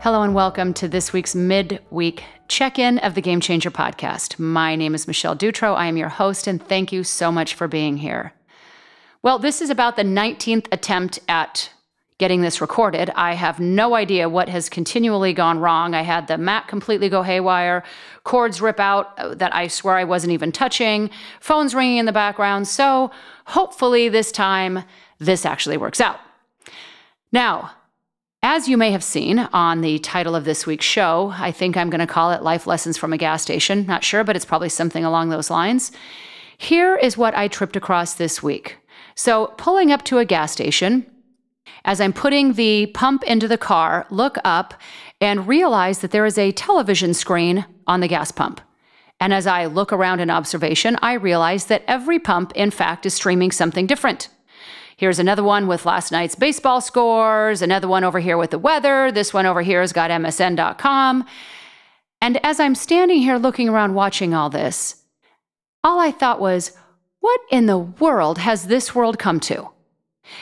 Hello and welcome to this week's midweek check in of the Game Changer podcast. My name is Michelle Dutro. I am your host, and thank you so much for being here. Well, this is about the 19th attempt at getting this recorded. I have no idea what has continually gone wrong. I had the Mac completely go haywire, cords rip out that I swear I wasn't even touching, phones ringing in the background. So hopefully this time this actually works out. Now, as you may have seen on the title of this week's show, I think I'm going to call it Life Lessons from a Gas Station. Not sure, but it's probably something along those lines. Here is what I tripped across this week. So, pulling up to a gas station, as I'm putting the pump into the car, look up and realize that there is a television screen on the gas pump. And as I look around in observation, I realize that every pump, in fact, is streaming something different. Here's another one with last night's baseball scores, another one over here with the weather. This one over here has got MSN.com. And as I'm standing here looking around watching all this, all I thought was, what in the world has this world come to?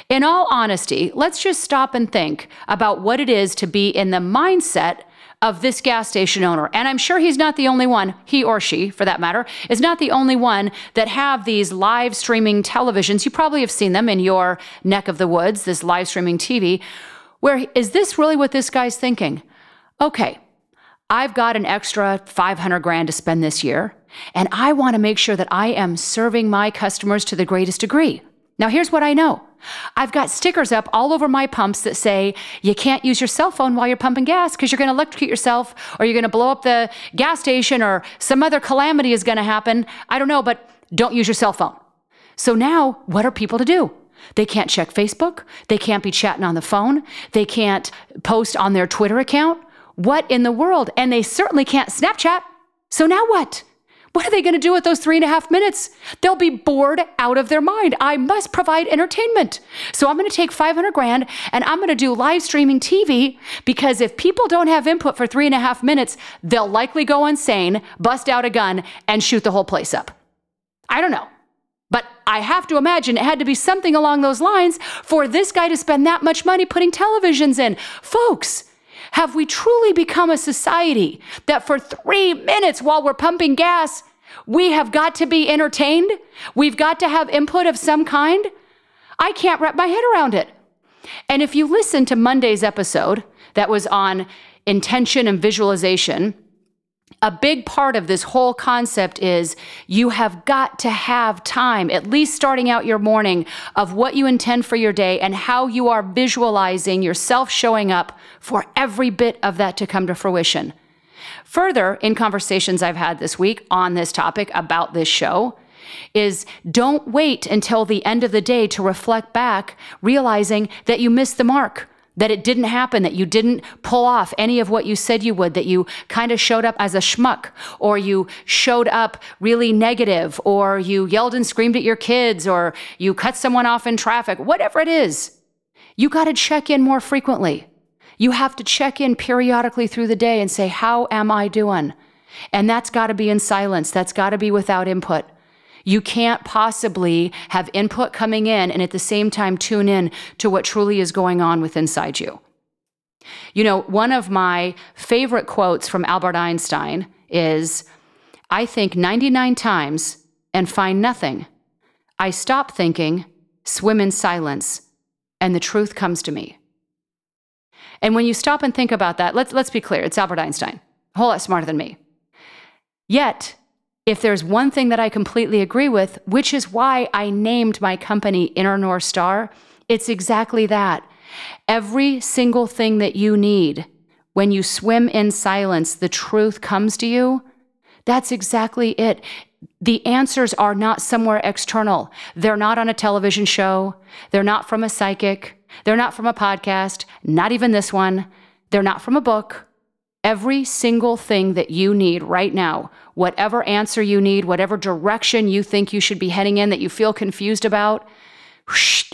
In all honesty, let's just stop and think about what it is to be in the mindset of this gas station owner. And I'm sure he's not the only one, he or she, for that matter, is not the only one that have these live streaming televisions. You probably have seen them in your neck of the woods, this live streaming TV. Where is this really what this guy's thinking? Okay, I've got an extra 500 grand to spend this year, and I want to make sure that I am serving my customers to the greatest degree. Now, here's what I know I've got stickers up all over my pumps that say you can't use your cell phone while you're pumping gas because you're going to electrocute yourself or you're going to blow up the gas station or some other calamity is going to happen. I don't know, but don't use your cell phone. So now, what are people to do? They can't check Facebook. They can't be chatting on the phone. They can't post on their Twitter account. What in the world? And they certainly can't Snapchat. So now what? What are they going to do with those three and a half minutes? They'll be bored out of their mind. I must provide entertainment. So I'm going to take 500 grand and I'm going to do live streaming TV because if people don't have input for three and a half minutes, they'll likely go insane, bust out a gun, and shoot the whole place up. I don't know. But I have to imagine it had to be something along those lines for this guy to spend that much money putting televisions in. Folks, have we truly become a society that for three minutes while we're pumping gas, we have got to be entertained? We've got to have input of some kind? I can't wrap my head around it. And if you listen to Monday's episode that was on intention and visualization, a big part of this whole concept is you have got to have time, at least starting out your morning, of what you intend for your day and how you are visualizing yourself showing up for every bit of that to come to fruition. Further, in conversations I've had this week on this topic about this show, is don't wait until the end of the day to reflect back, realizing that you missed the mark that it didn't happen, that you didn't pull off any of what you said you would, that you kind of showed up as a schmuck, or you showed up really negative, or you yelled and screamed at your kids, or you cut someone off in traffic, whatever it is. You got to check in more frequently. You have to check in periodically through the day and say, How am I doing? And that's got to be in silence. That's got to be without input. You can't possibly have input coming in and at the same time tune in to what truly is going on within inside you. You know, one of my favorite quotes from Albert Einstein is I think 99 times and find nothing. I stop thinking, swim in silence, and the truth comes to me. And when you stop and think about that, let's, let's be clear it's Albert Einstein, a whole lot smarter than me. Yet, if there's one thing that I completely agree with, which is why I named my company Inner North Star, it's exactly that. Every single thing that you need when you swim in silence, the truth comes to you. That's exactly it. The answers are not somewhere external. They're not on a television show. They're not from a psychic. They're not from a podcast, not even this one. They're not from a book. Every single thing that you need right now, whatever answer you need, whatever direction you think you should be heading in that you feel confused about, whoosh,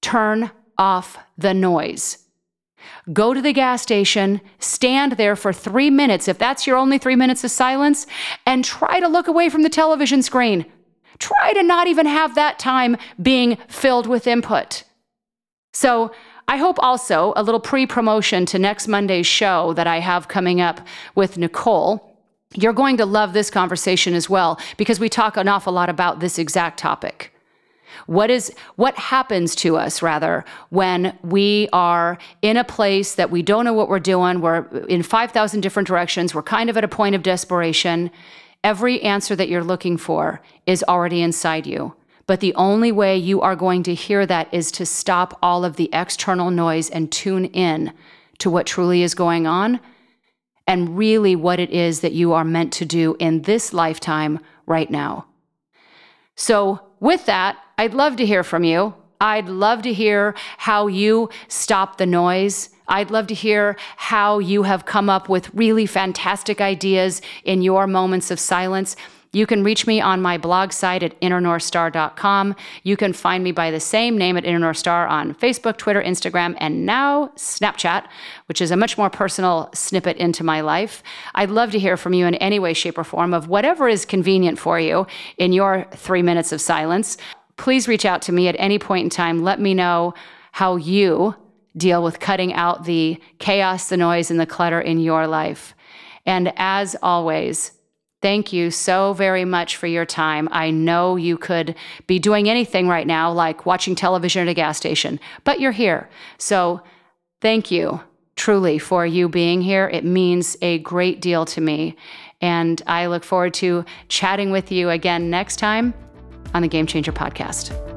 turn off the noise. Go to the gas station, stand there for three minutes, if that's your only three minutes of silence, and try to look away from the television screen. Try to not even have that time being filled with input. So, I hope also a little pre promotion to next Monday's show that I have coming up with Nicole. You're going to love this conversation as well because we talk an awful lot about this exact topic. What is what happens to us rather when we are in a place that we don't know what we're doing, we're in 5,000 different directions, we're kind of at a point of desperation. Every answer that you're looking for is already inside you. But the only way you are going to hear that is to stop all of the external noise and tune in to what truly is going on and really what it is that you are meant to do in this lifetime right now. So, with that, I'd love to hear from you. I'd love to hear how you stop the noise. I'd love to hear how you have come up with really fantastic ideas in your moments of silence. You can reach me on my blog site at innernorthstar.com. You can find me by the same name at Inner North Star on Facebook, Twitter, Instagram, and now Snapchat, which is a much more personal snippet into my life. I'd love to hear from you in any way, shape, or form of whatever is convenient for you in your three minutes of silence. Please reach out to me at any point in time. Let me know how you deal with cutting out the chaos, the noise, and the clutter in your life. And as always, Thank you so very much for your time. I know you could be doing anything right now, like watching television at a gas station, but you're here. So thank you truly for you being here. It means a great deal to me. And I look forward to chatting with you again next time on the Game Changer podcast.